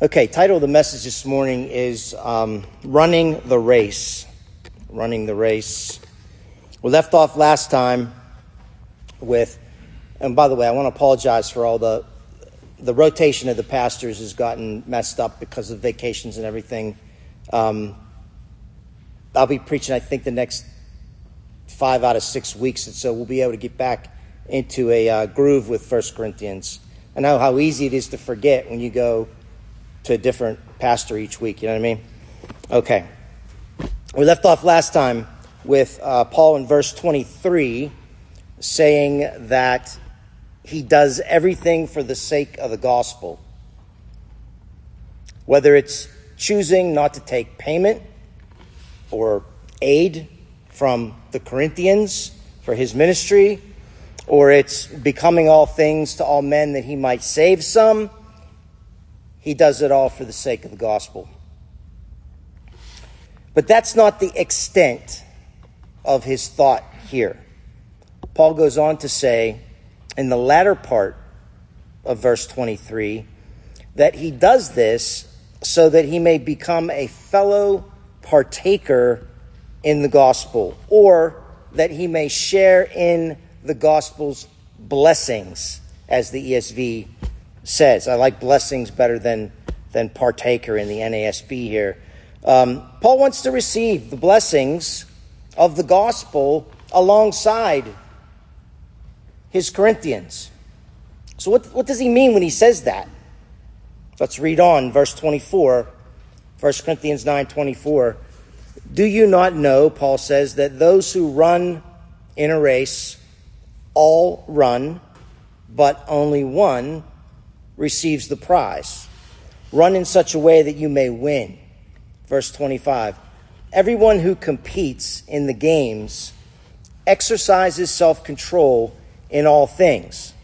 Okay, title of the message this morning is um, Running the Race. Running the Race. We left off last time with, and by the way, I want to apologize for all the, the rotation of the pastors has gotten messed up because of vacations and everything. Um, I'll be preaching, I think, the next five out of six weeks, and so we'll be able to get back into a uh, groove with First Corinthians. I know how easy it is to forget when you go to a different pastor each week. You know what I mean? Okay. We left off last time with uh, Paul in verse 23 saying that he does everything for the sake of the gospel. Whether it's choosing not to take payment or aid from the Corinthians for his ministry, or it's becoming all things to all men that he might save some. He does it all for the sake of the gospel. But that's not the extent of his thought here. Paul goes on to say in the latter part of verse 23 that he does this so that he may become a fellow partaker in the gospel, or that he may share in the gospel's blessings, as the ESV says. I like blessings better than, than partaker in the NASB here. Um, Paul wants to receive the blessings of the gospel alongside his Corinthians. So, what, what does he mean when he says that? Let's read on, verse 24, 1 Corinthians 9 24. Do you not know, Paul says, that those who run in a race all run, but only one receives the prize? Run in such a way that you may win. Verse 25. Everyone who competes in the games exercises self control in all things.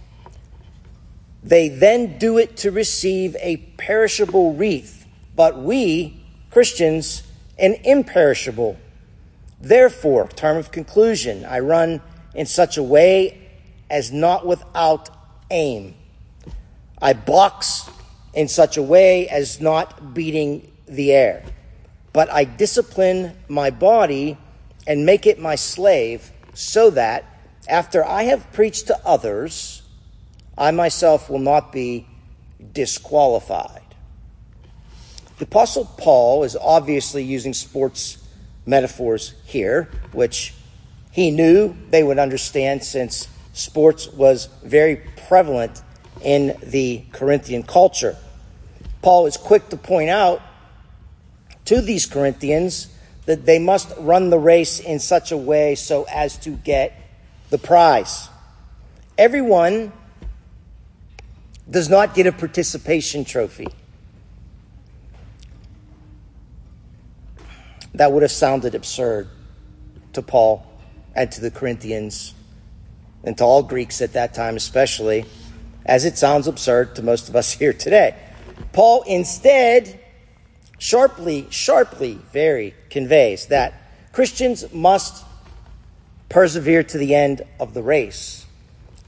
They then do it to receive a perishable wreath, but we, Christians, an imperishable. Therefore, term of conclusion, I run in such a way as not without aim. I box in such a way as not beating the air. But I discipline my body and make it my slave so that after I have preached to others, I myself will not be disqualified. The Apostle Paul is obviously using sports metaphors here, which he knew they would understand since sports was very prevalent in the Corinthian culture. Paul is quick to point out to these Corinthians that they must run the race in such a way so as to get the prize. Everyone does not get a participation trophy. That would have sounded absurd to Paul and to the Corinthians and to all Greeks at that time, especially, as it sounds absurd to most of us here today. Paul instead sharply, sharply, very conveys that Christians must persevere to the end of the race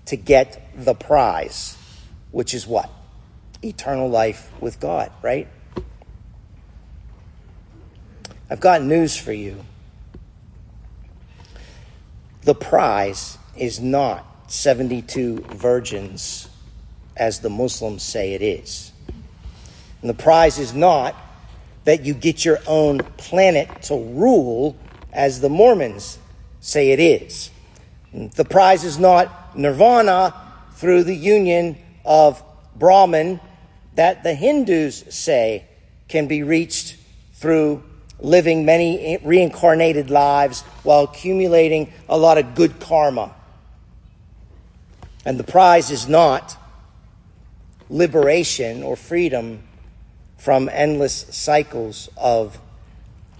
to get the prize, which is what? Eternal life with God, right? I've got news for you. The prize is not 72 virgins as the Muslims say it is. And the prize is not that you get your own planet to rule as the Mormons say it is. The prize is not nirvana through the union of Brahman that the Hindus say can be reached through living many reincarnated lives while accumulating a lot of good karma. And the prize is not liberation or freedom from endless cycles of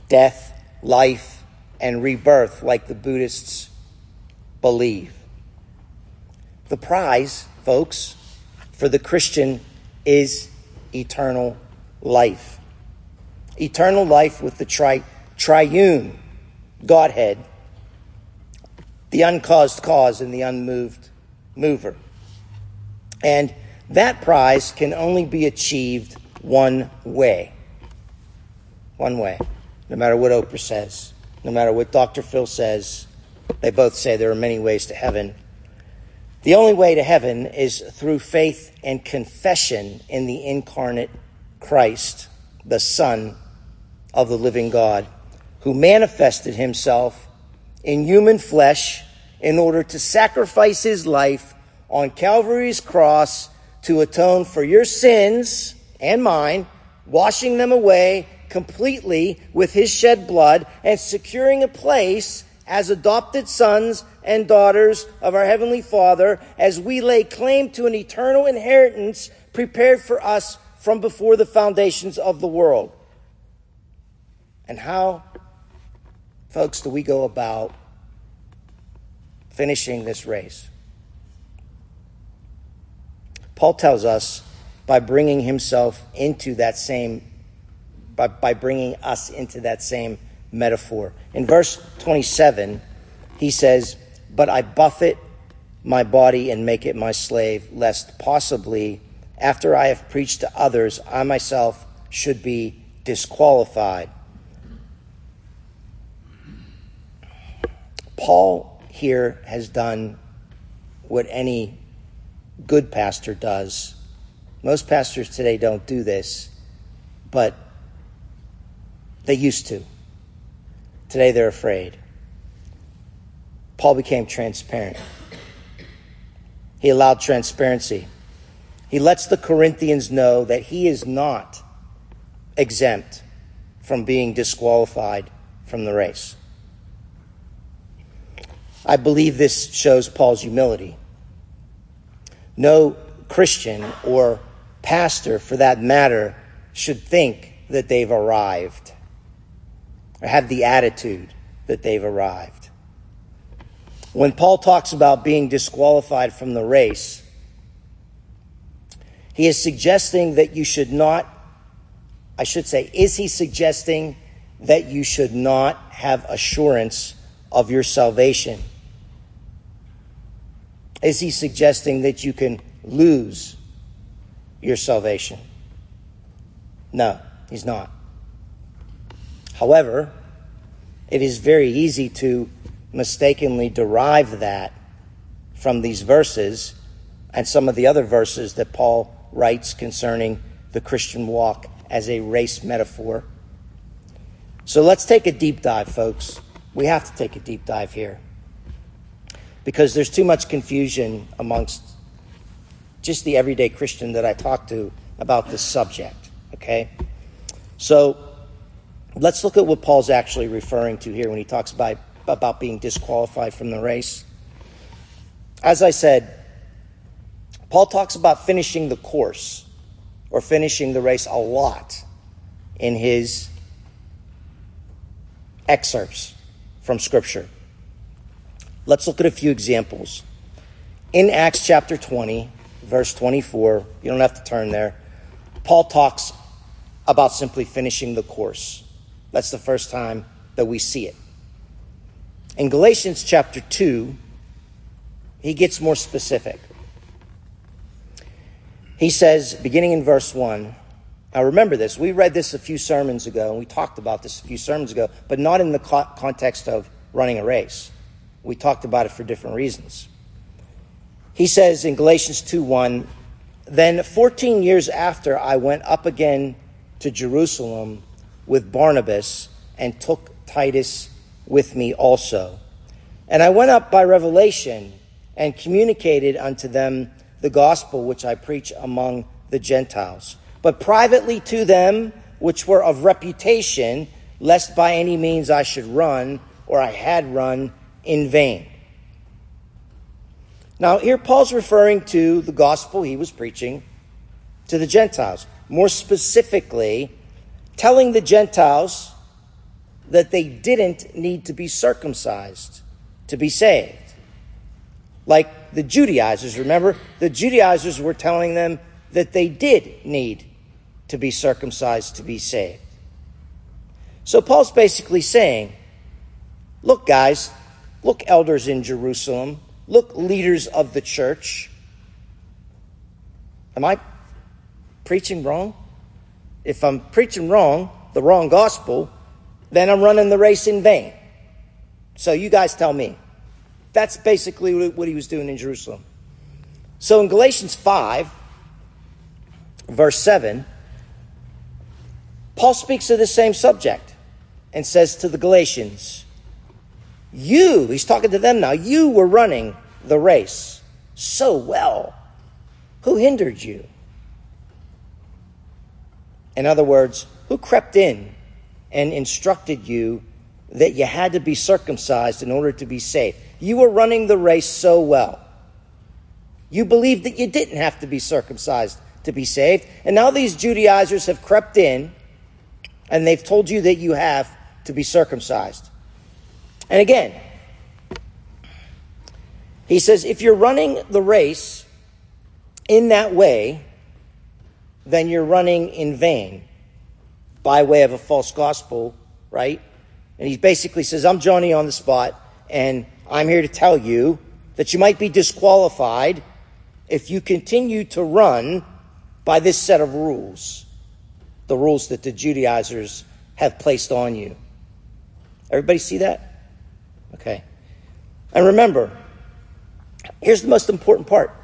death, life, and rebirth, like the Buddhists believe. The prize, folks, for the Christian is eternal life eternal life with the tri- triune Godhead, the uncaused cause and the unmoved mover. And that prize can only be achieved one way. One way. No matter what Oprah says, no matter what Dr. Phil says, they both say there are many ways to heaven. The only way to heaven is through faith and confession in the incarnate Christ, the Son of the living God, who manifested himself in human flesh in order to sacrifice his life on Calvary's cross to atone for your sins and mine, washing them away completely with his shed blood and securing a place as adopted sons and daughters of our Heavenly Father as we lay claim to an eternal inheritance prepared for us from before the foundations of the world. And how, folks, do we go about finishing this race? Paul tells us by bringing himself into that same, by, by bringing us into that same metaphor. In verse 27, he says, But I buffet my body and make it my slave, lest possibly, after I have preached to others, I myself should be disqualified. Paul here has done what any good pastor does. Most pastors today don't do this, but they used to. Today they're afraid. Paul became transparent. He allowed transparency. He lets the Corinthians know that he is not exempt from being disqualified from the race. I believe this shows Paul's humility. No Christian or pastor, for that matter, should think that they've arrived or have the attitude that they've arrived. When Paul talks about being disqualified from the race, he is suggesting that you should not, I should say, is he suggesting that you should not have assurance of your salvation? Is he suggesting that you can lose your salvation? No, he's not. However, it is very easy to mistakenly derive that from these verses and some of the other verses that Paul writes concerning the Christian walk as a race metaphor. So let's take a deep dive, folks. We have to take a deep dive here because there's too much confusion amongst just the everyday Christian that I talk to about this subject. Okay? So let's look at what Paul's actually referring to here when he talks about, about being disqualified from the race. As I said, Paul talks about finishing the course or finishing the race a lot in his excerpts from Scripture. Let's look at a few examples. In Acts chapter 20, verse 24, you don't have to turn there, Paul talks about simply finishing the course. That's the first time that we see it. In Galatians chapter 2, he gets more specific. He says, beginning in verse 1, now remember this, we read this a few sermons ago, and we talked about this a few sermons ago, but not in the context of running a race. We talked about it for different reasons. He says in Galatians 2 1, Then 14 years after I went up again to Jerusalem with Barnabas and took Titus with me also. And I went up by revelation and communicated unto them the gospel which I preach among the Gentiles, but privately to them which were of reputation, lest by any means I should run, or I had run in vain. Now, here Paul's referring to the gospel he was preaching to the Gentiles. More specifically, telling the Gentiles that they didn't need to be circumcised to be saved. Like the Judaizers, remember? The Judaizers were telling them that they did need to be circumcised to be saved. So Paul's basically saying, look, guys, Look, elders in Jerusalem. Look, leaders of the church. Am I preaching wrong? if I'm preaching wrong, the wrong gospel, then I'm running the race in vain. So you guys tell me. That's basically what he was doing in Jerusalem. So in Galatians 5, verse 7, Paul speaks of the same subject and says to the Galatians, You, he's talking to them now, you were running the race so well. Who hindered you? In other words, who crept in and instructed you that you had to be circumcised in order to be saved? You were running the race so well. You believed that you didn't have to be circumcised to be saved. And now these Judaizers have crept in and they've told you that you have to be circumcised. And again, he says, if you're running the race in that way, then you're running in vain by way of a false gospel, right? And he basically says, I'm Johnny on the spot, and I'm here to tell you that you might be disqualified if you continue to run by this set of rules, the rules that the Judaizers have placed on you. Everybody see that? Okay. And remember, here's the most important part.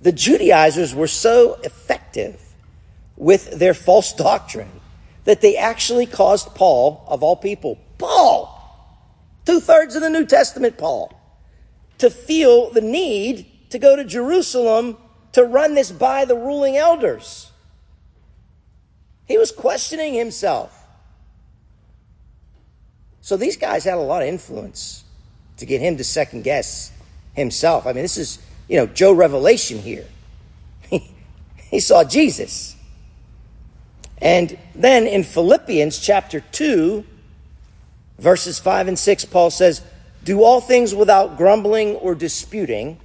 The Judaizers were so effective with their false doctrine that they actually caused Paul, of all people, Paul, two thirds of the New Testament, Paul, to feel the need to go to Jerusalem to run this by the ruling elders. He was questioning himself. So these guys had a lot of influence to get him to second guess himself. I mean, this is, you know, Joe Revelation here. he saw Jesus. And then in Philippians chapter 2, verses 5 and 6, Paul says, Do all things without grumbling or disputing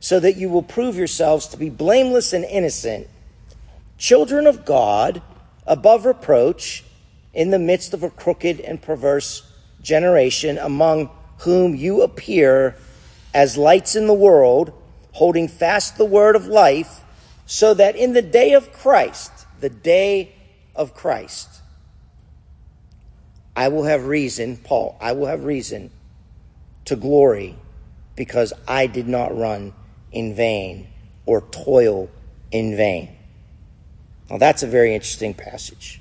so that you will prove yourselves to be blameless and innocent, children of God, above reproach, in the midst of a crooked and perverse generation, among whom you appear as lights in the world, holding fast the word of life, so that in the day of Christ, the day of Christ, I will have reason, Paul, I will have reason to glory because I did not run in vain or toil in vain. Now, that's a very interesting passage.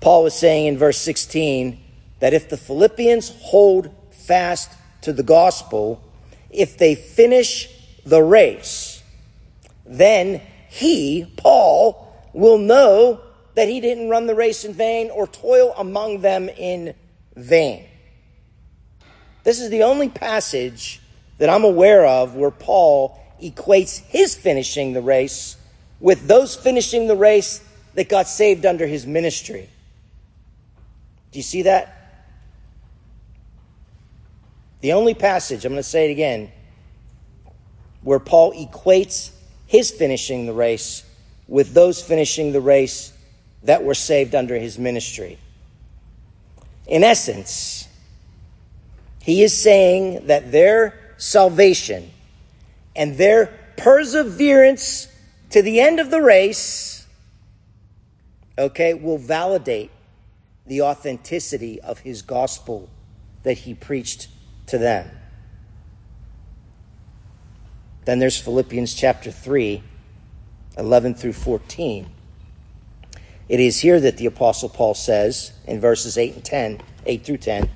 Paul was saying in verse 16 that if the Philippians hold fast to the gospel, if they finish the race, then he, Paul, will know that he didn't run the race in vain or toil among them in vain. This is the only passage that I'm aware of where Paul equates his finishing the race with those finishing the race that got saved under his ministry. Do you see that? The only passage, I'm going to say it again, where Paul equates his finishing the race with those finishing the race that were saved under his ministry. In essence, he is saying that their salvation and their perseverance to the end of the race, okay, will validate the authenticity of his gospel that he preached to them. Then there's Philippians chapter 3, 11 through 14. It is here that the Apostle Paul says in verses 8 and 10, 8 through 10,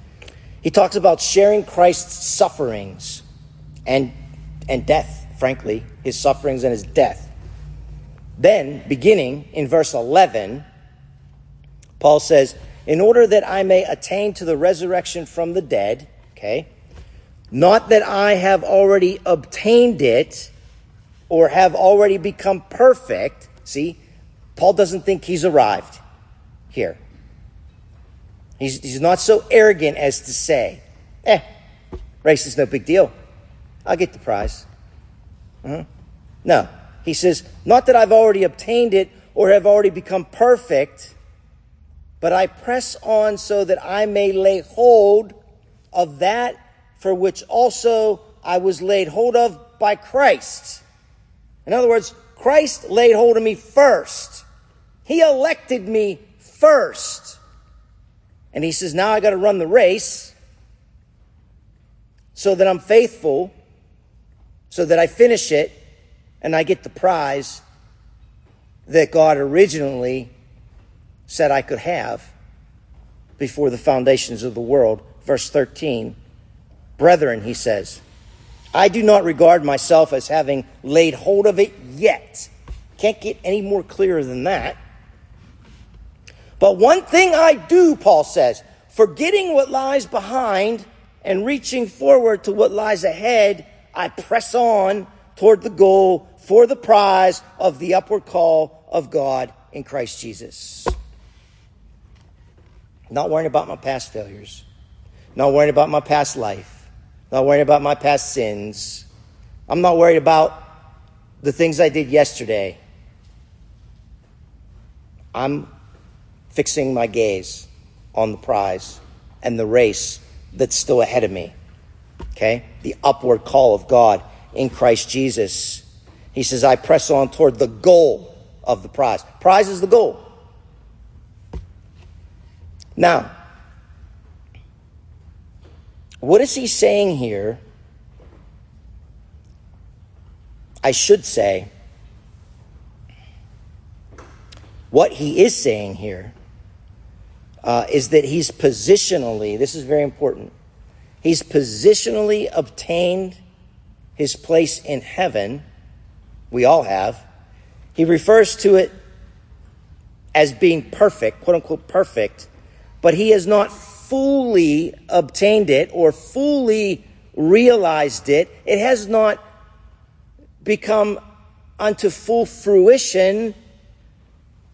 he talks about sharing Christ's sufferings and, and death, frankly, his sufferings and his death. Then, beginning in verse 11, Paul says, In order that I may attain to the resurrection from the dead, okay, not that I have already obtained it or have already become perfect. See, Paul doesn't think he's arrived here. He's, he's not so arrogant as to say, eh, race is no big deal. I'll get the prize. Uh-huh. No. He says, not that I've already obtained it or have already become perfect, but I press on so that I may lay hold of that for which also I was laid hold of by Christ. In other words, Christ laid hold of me first. He elected me first. And he says, now I got to run the race so that I'm faithful, so that I finish it and I get the prize that God originally said I could have before the foundations of the world. Verse 13, brethren, he says, I do not regard myself as having laid hold of it yet. Can't get any more clear than that. But one thing I do, Paul says, forgetting what lies behind and reaching forward to what lies ahead, I press on toward the goal for the prize of the upward call of God in Christ Jesus. Not worrying about my past failures, not worrying about my past life, not worrying about my past sins. I'm not worried about the things I did yesterday. I'm fixing my gaze on the prize and the race that's still ahead of me. Okay? The upward call of God in Christ Jesus. He says, I press on toward the goal of the prize. Prize is the goal. Now, what is he saying here? I should say, what he is saying here uh, is that he's positionally, this is very important, he's positionally obtained his place in heaven. We all have. He refers to it as being perfect, quote unquote perfect, but he has not fully obtained it or fully realized it. It has not become unto full fruition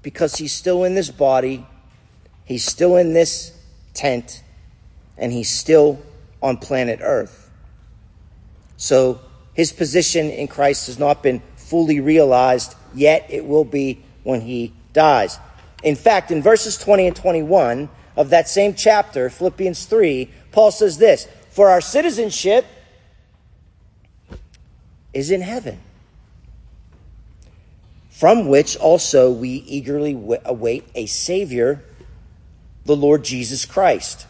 because he's still in this body He's still in this tent and he's still on planet Earth. So his position in Christ has not been fully realized yet. It will be when he dies. In fact, in verses 20 and 21 of that same chapter, Philippians 3, Paul says this For our citizenship is in heaven, from which also we eagerly await a Savior the Lord Jesus Christ,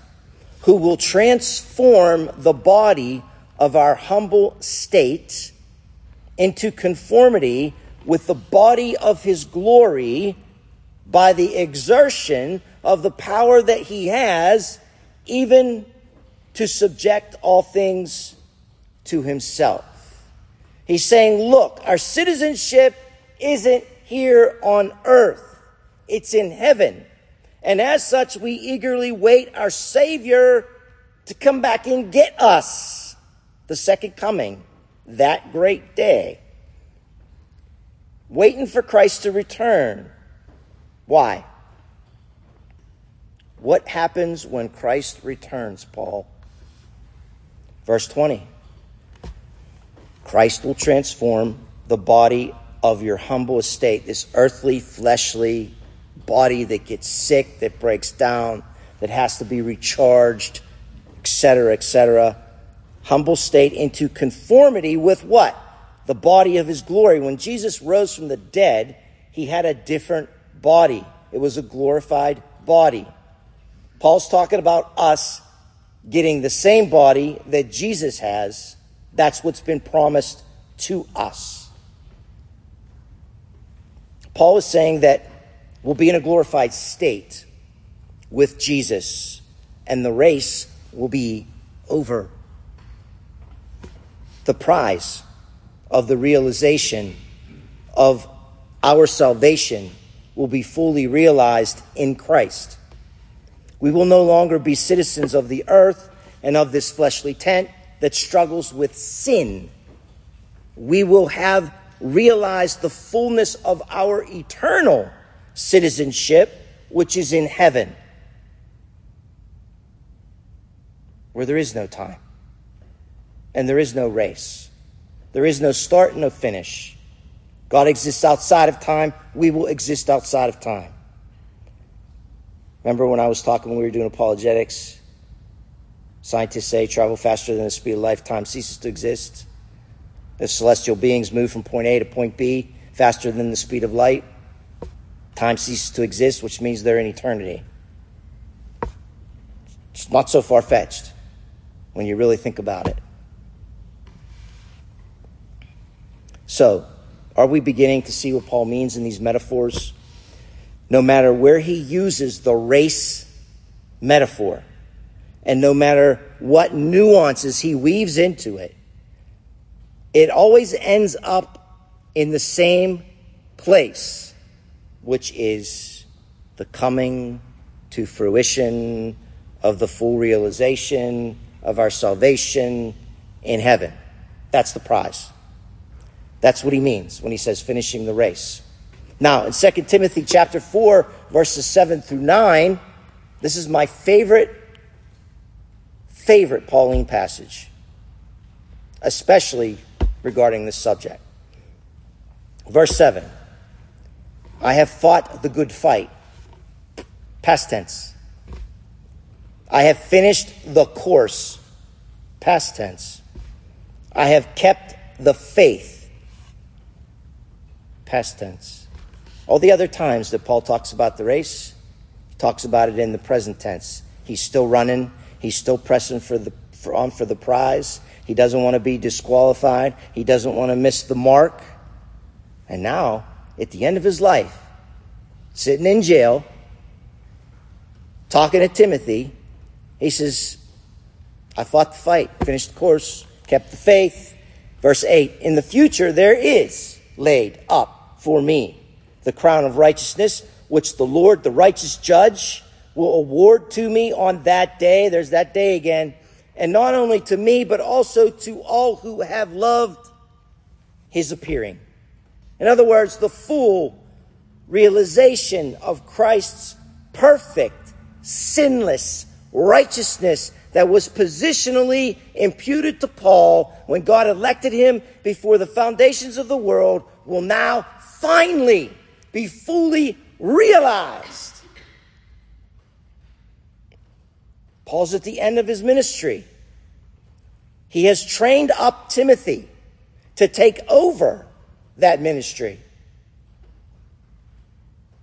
who will transform the body of our humble state into conformity with the body of his glory by the exertion of the power that he has, even to subject all things to himself. He's saying, look, our citizenship isn't here on earth. It's in heaven. And as such, we eagerly wait our Savior to come back and get us. The second coming, that great day. Waiting for Christ to return. Why? What happens when Christ returns, Paul? Verse 20 Christ will transform the body of your humble estate, this earthly, fleshly, body that gets sick, that breaks down, that has to be recharged, etc., etc. Humble state into conformity with what? The body of his glory. When Jesus rose from the dead, he had a different body. It was a glorified body. Paul's talking about us getting the same body that Jesus has. That's what's been promised to us. Paul is saying that we'll be in a glorified state with Jesus, and the race will be over. The prize of the realization of our salvation will be fully realized in Christ. We will no longer be citizens of the earth and of this fleshly tent that struggles with sin. We will have realized the fullness of our eternal citizenship, which is in heaven, where there is no time and there is no race. There is no start, and no finish. God exists outside of time. We will exist outside of time. Remember when I was talking when we were doing apologetics? Scientists say travel faster than the speed of light, time ceases to exist. If celestial beings move from point A to point B faster than the speed of light. Time ceases to exist, which means they're in eternity. It's not so far fetched when you really think about it. So, are we beginning to see what Paul means in these metaphors? No matter where he uses the race metaphor, and no matter what nuances he weaves into it, it always ends up in the same place, which is the coming to fruition of the full realization of our salvation in heaven. That's the prize. That's what he means when he says finishing the race. Now, in 2 Timothy chapter 4, verses 7 through 9, this is my favorite, favorite Pauline passage, especially regarding this subject. Verse 7 I have fought the good fight. Past tense. I have finished the course. Past tense. I have kept the faith. Past tense. All the other times that Paul talks about the race, he talks about it in the present tense. He's still running. He's still pressing for the for, on for the prize. He doesn't want to be disqualified. He doesn't want to miss the mark. And now, at the end of his life, sitting in jail, talking to Timothy, he says, I fought the fight, finished the course, kept the faith. Verse 8 In the future, there is laid up for me the crown of righteousness, which the Lord, the righteous judge, will award to me on that day. There's that day again and not only to me, but also to all who have loved his appearing. In other words, the full realization of Christ's perfect, sinless righteousness that was positionally imputed to Paul when God elected him before the foundations of the world will now finally be fully realized. Paul's at the end of his ministry. He has trained up Timothy to take over that ministry.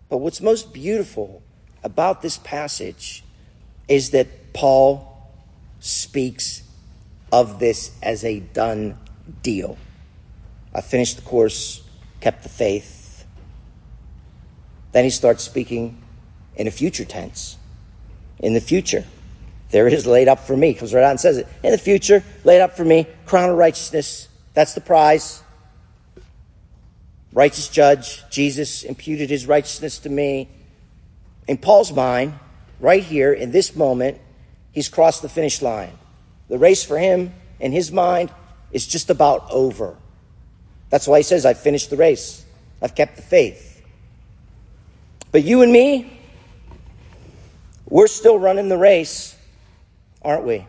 But what's most beautiful about this passage is that Paul speaks of this as a done deal. I finished the course, kept the faith. Then he starts speaking in a future tense. In the future there is laid up for me. Comes right out and says it. In the future, laid up for me, crown of righteousness. That's the prize. Righteous judge, Jesus imputed his righteousness to me. In Paul's mind, right here, in this moment, he's crossed the finish line. The race for him, in his mind, is just about over. That's why he says, I've finished the race. I've kept the faith. But you and me, we're still running the race aren't we?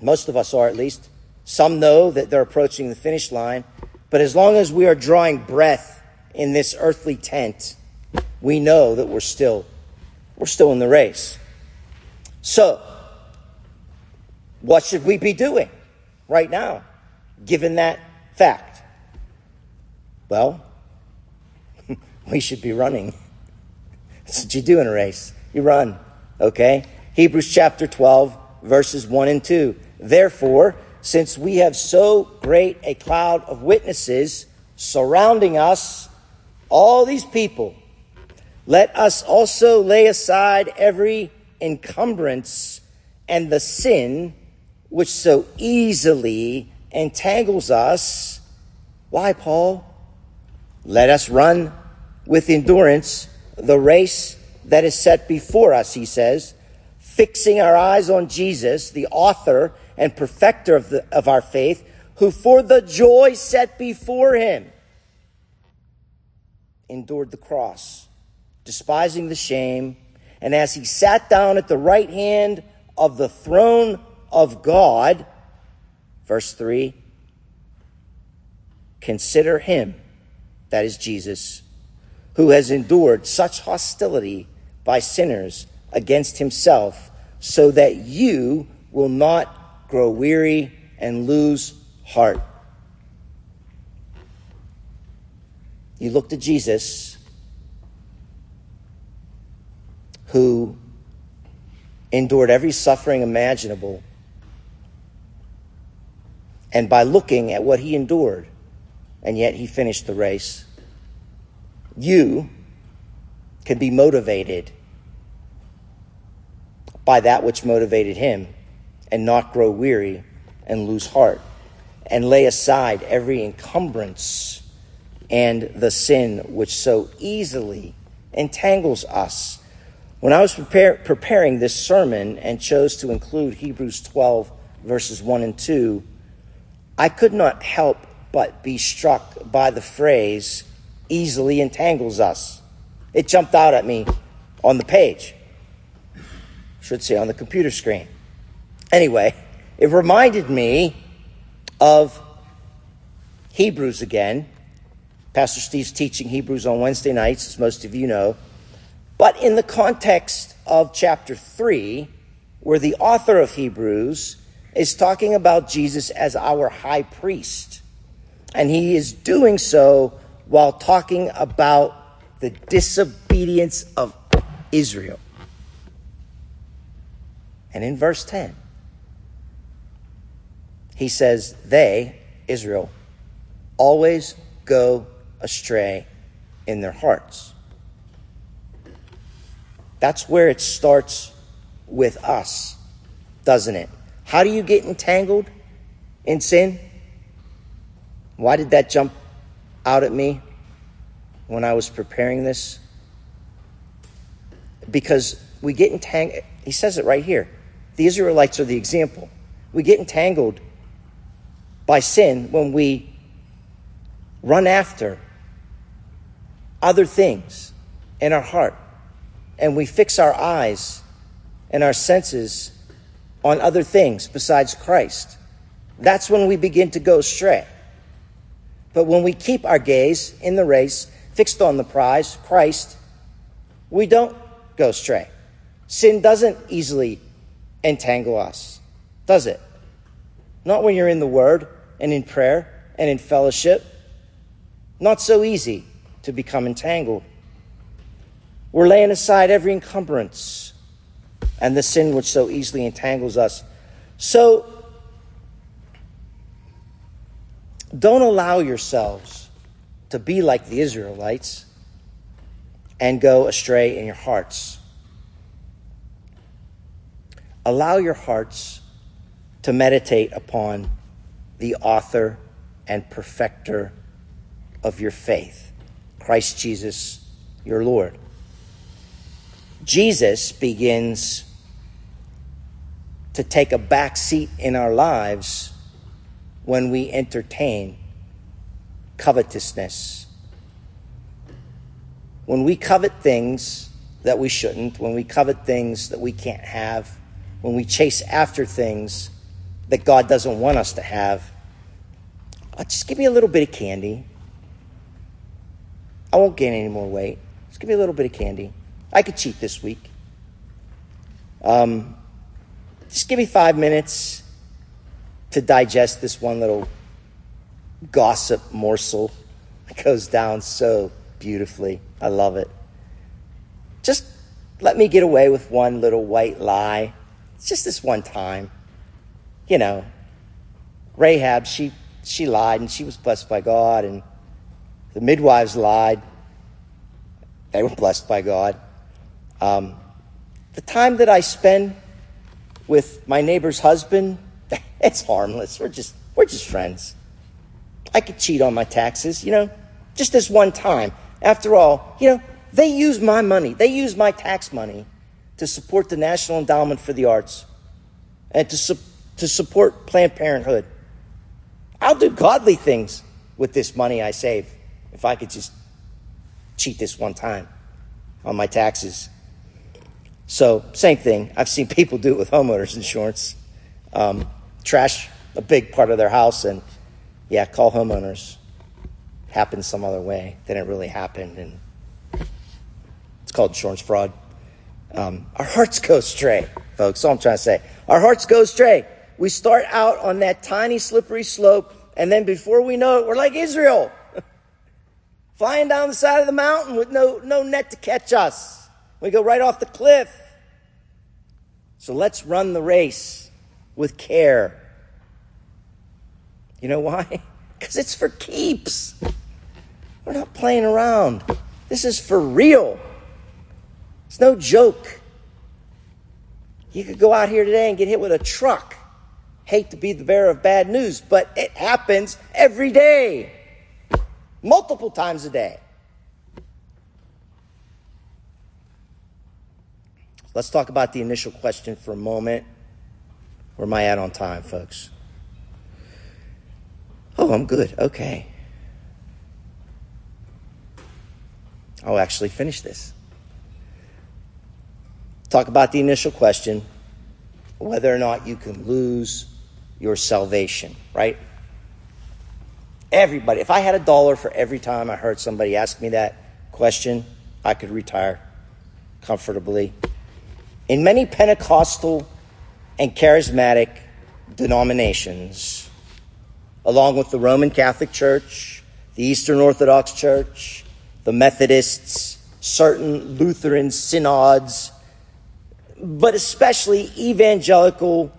Most of us are, at least. Some know that they're approaching the finish line. But as long as we are drawing breath in this earthly tent, we know that we're still, we're still in the race. So, what should we be doing right now, given that fact? Well, we should be running. That's what you do in a race. You run, okay? Hebrews chapter 12, verses 1 and 2. Therefore, since we have so great a cloud of witnesses surrounding us, all these people, let us also lay aside every encumbrance and the sin which so easily entangles us. Why, Paul? Let us run with endurance the race that is set before us, he says fixing our eyes on Jesus, the author and perfecter of, the, of our faith, who for the joy set before him endured the cross, despising the shame, and as he sat down at the right hand of the throne of God, verse 3, consider him, that is Jesus, who has endured such hostility by sinners against himself, so that you will not grow weary and lose heart. You look to Jesus, who endured every suffering imaginable. And by looking at what he endured, and yet he finished the race, you can be motivated by that which motivated him and not grow weary and lose heart and lay aside every encumbrance and the sin which so easily entangles us. When I was prepare, preparing this sermon and chose to include Hebrews 12, verses 1 and 2, I could not help but be struck by the phrase, easily entangles us. It jumped out at me on the page. Should say on the computer screen. Anyway, it reminded me of Hebrews again. Pastor Steve's teaching Hebrews on Wednesday nights, as most of you know. But in the context of chapter 3, where the author of Hebrews is talking about Jesus as our high priest. And he is doing so while talking about the disobedience of Israel. And in verse 10, he says, They, Israel, always go astray in their hearts. That's where it starts with us, doesn't it? How do you get entangled in sin? Why did that jump out at me when I was preparing this? Because we get entangled, he says it right here. The Israelites are the example. We get entangled by sin when we run after other things in our heart and we fix our eyes and our senses on other things besides Christ. That's when we begin to go astray. But when we keep our gaze in the race, fixed on the prize, Christ, we don't go astray. Sin doesn't easily entangle us, does it? Not when you're in the Word and in prayer and in fellowship. Not so easy to become entangled. We're laying aside every encumbrance and the sin which so easily entangles us. So, don't allow yourselves to be like the Israelites and go astray in your hearts. Allow your hearts to meditate upon the author and perfecter of your faith, Christ Jesus, your Lord. Jesus begins to take a back seat in our lives when we entertain covetousness. When we covet things that we shouldn't, when we covet things that we can't have, when we chase after things that God doesn't want us to have, uh, just give me a little bit of candy. I won't gain any more weight. Just give me a little bit of candy. I could cheat this week. Um, just give me five minutes to digest this one little gossip morsel. It goes down so beautifully. I love it. Just let me get away with one little white lie it's just this one time. You know, Rahab, she, she lied and she was blessed by God, and the midwives lied. They were blessed by God. Um, the time that I spend with my neighbor's husband, it's harmless. We're just, we're just friends. I could cheat on my taxes, you know, just this one time. After all, you know, they use my money, they use my tax money to support the National Endowment for the Arts and to, su- to support Planned Parenthood. I'll do godly things with this money I save if I could just cheat this one time on my taxes. So, same thing. I've seen people do it with homeowners insurance. Um, trash a big part of their house, and yeah, call homeowners. Happened some other way than it really happened, and it's called insurance fraud. Um, our hearts go astray, folks. All I'm trying to say. Our hearts go astray. We start out on that tiny slippery slope, and then before we know it, we're like Israel. flying down the side of the mountain with no, no net to catch us. We go right off the cliff. So let's run the race with care. You know why? Because it's for keeps. We're not playing around. This is for real. It's no joke. You could go out here today and get hit with a truck. Hate to be the bearer of bad news, but it happens every day, multiple times a day. Let's talk about the initial question for a moment. Where am I at on time, folks? Oh, I'm good. Okay. I'll actually finish this. Talk about the initial question whether or not you can lose your salvation, right? Everybody, if I had a dollar for every time I heard somebody ask me that question, I could retire comfortably. In many Pentecostal and charismatic denominations, along with the Roman Catholic Church, the Eastern Orthodox Church, the Methodists, certain Lutheran synods, but especially evangelical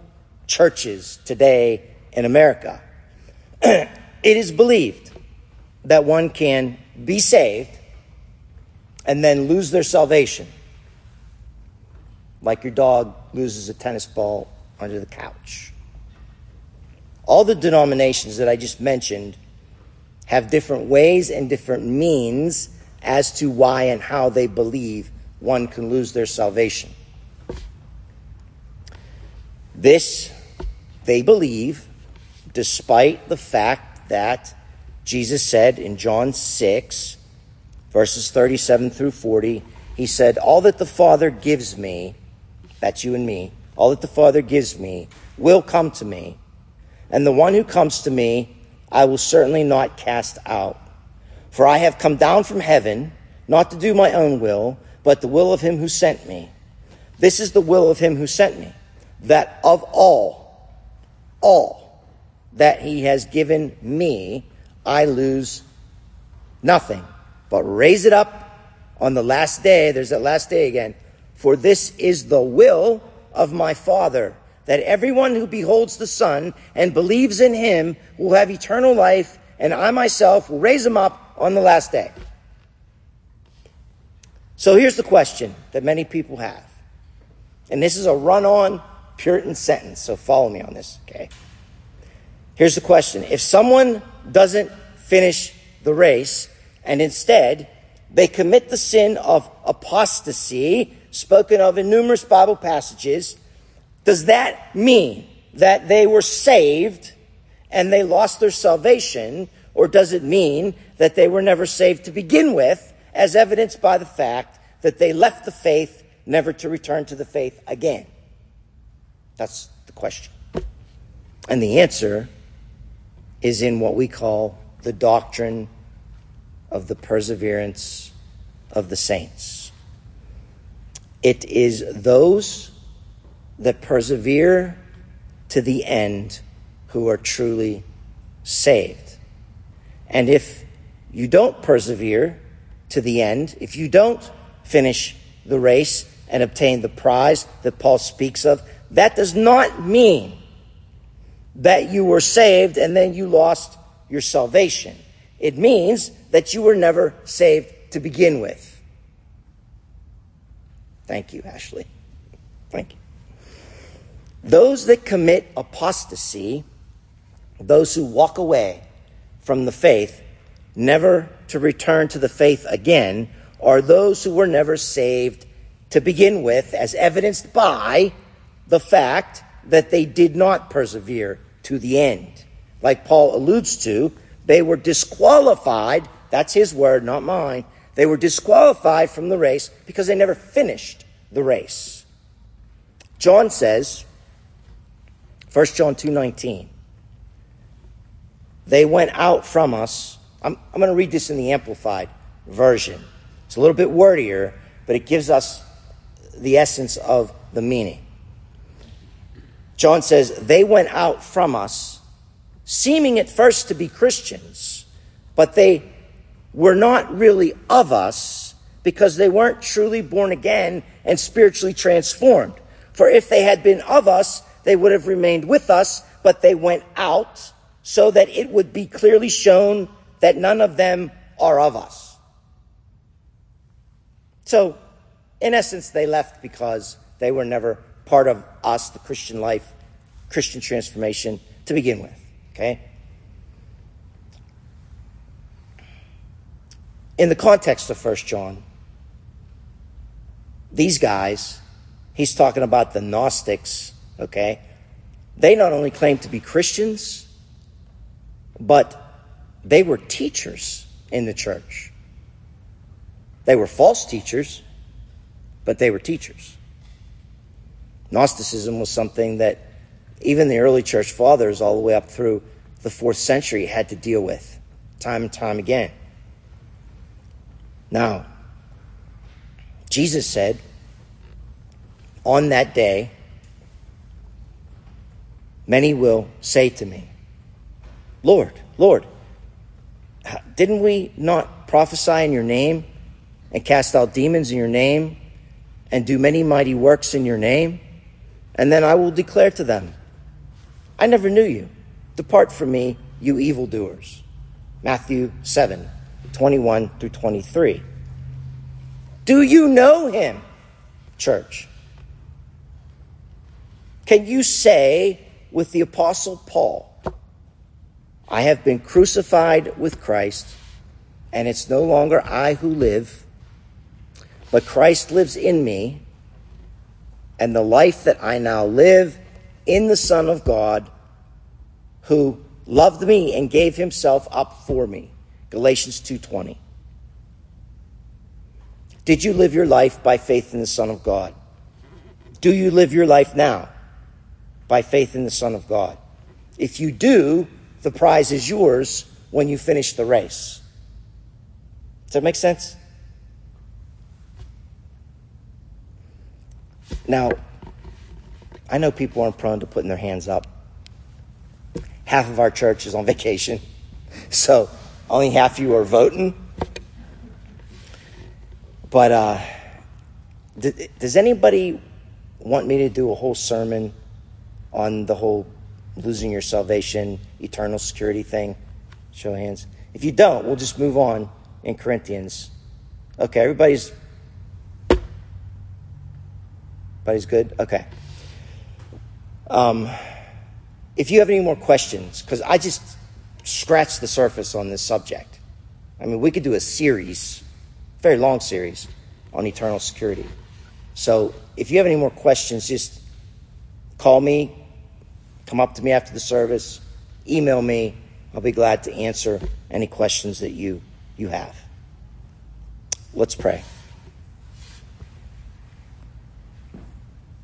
churches today in America. it is believed that one can be saved and then lose their salvation like your dog loses a tennis ball under the couch. All the denominations that I just mentioned have different ways and different means as to why and how they believe one can lose their salvation. This, they believe, despite the fact that Jesus said in John 6, verses 37 through 40, he said, All that the Father gives me, that's you and me. All that the Father gives me will come to me. And the one who comes to me, I will certainly not cast out. For I have come down from heaven, not to do my own will, but the will of him who sent me. This is the will of him who sent me, that of all, all that he has given me, I lose nothing, but raise it up on the last day. There's that last day again for this is the will of my Father, that everyone who beholds the Son and believes in him will have eternal life, and I myself will raise him up on the last day. So here's the question that many people have. And this is a run on Puritan sentence, so follow me on this, okay? Here's the question If someone doesn't finish the race and instead they commit the sin of apostasy, spoken of in numerous Bible passages, does that mean that they were saved and they lost their salvation? Or does it mean that they were never saved to begin with, as evidenced by the fact that they left the faith never to return to the faith again? That's the question. And the answer is in what we call the doctrine of the perseverance of the saints. It is those that persevere to the end who are truly saved. And if you don't persevere to the end, if you don't finish the race and obtain the prize that Paul speaks of, that does not mean that you were saved and then you lost your salvation. It means that you were never saved to begin with. Thank you, Ashley. Thank you. Those that commit apostasy, those who walk away from the faith, never to return to the faith again, are those who were never saved to begin with, as evidenced by the fact that they did not persevere to the end. Like Paul alludes to, they were disqualified, that's his word, not mine, they were disqualified from the race because they never finished the race. John says, 1 John 2:19, they went out from us. I'm, I'm going to read this in the amplified version. It's a little bit wordier, but it gives us the essence of the meaning. John says, they went out from us, seeming at first to be Christians, but they were not really of us because they weren't truly born again and spiritually transformed. For if they had been of us, they would have remained with us, but they went out so that it would be clearly shown that none of them are of us. So, in essence, they left because they were never part of us, the Christian life, Christian transformation to begin with. Okay? In the context of 1 John, these guys, he's talking about the Gnostics, okay? They not only claimed to be Christians, but they were teachers in the church. They were false teachers, but they were teachers. Gnosticism was something that even the early church fathers, all the way up through the fourth century, had to deal with time and time again. Now, Jesus said, on that day, many will say to me, Lord, Lord, didn't we not prophesy in your name and cast out demons in your name and do many mighty works in your name? And then I will declare to them, I never knew you. Depart from me, you evildoers. Matthew 7, 21 through 23. Do you know him, church? Can you say with the Apostle Paul, I have been crucified with Christ, and it's no longer I who live, but Christ lives in me, and the life that I now live in the Son of God, who loved me and gave himself up for me. Galatians 2:20. Did you live your life by faith in the Son of God? Do you live your life now by faith in the Son of God? If you do, the prize is yours when you finish the race. Does that make sense? Now, I know people aren't prone to putting their hands up. Half of our church is on vacation, so only half of you are voting. But uh, does anybody want me to do a whole sermon on the whole losing your salvation, eternal security thing? Show of hands. If you don't, we'll just move on in Corinthians. Okay, everybody's everybody's good? Okay. Um, if you have any more questions, because I just scratched the surface on this subject. I mean, we could do a series, very long series, on eternal security. So if you have any more questions, just call me, come up to me after the service, email me. I'll be glad to answer any questions that you, you have. Let's pray.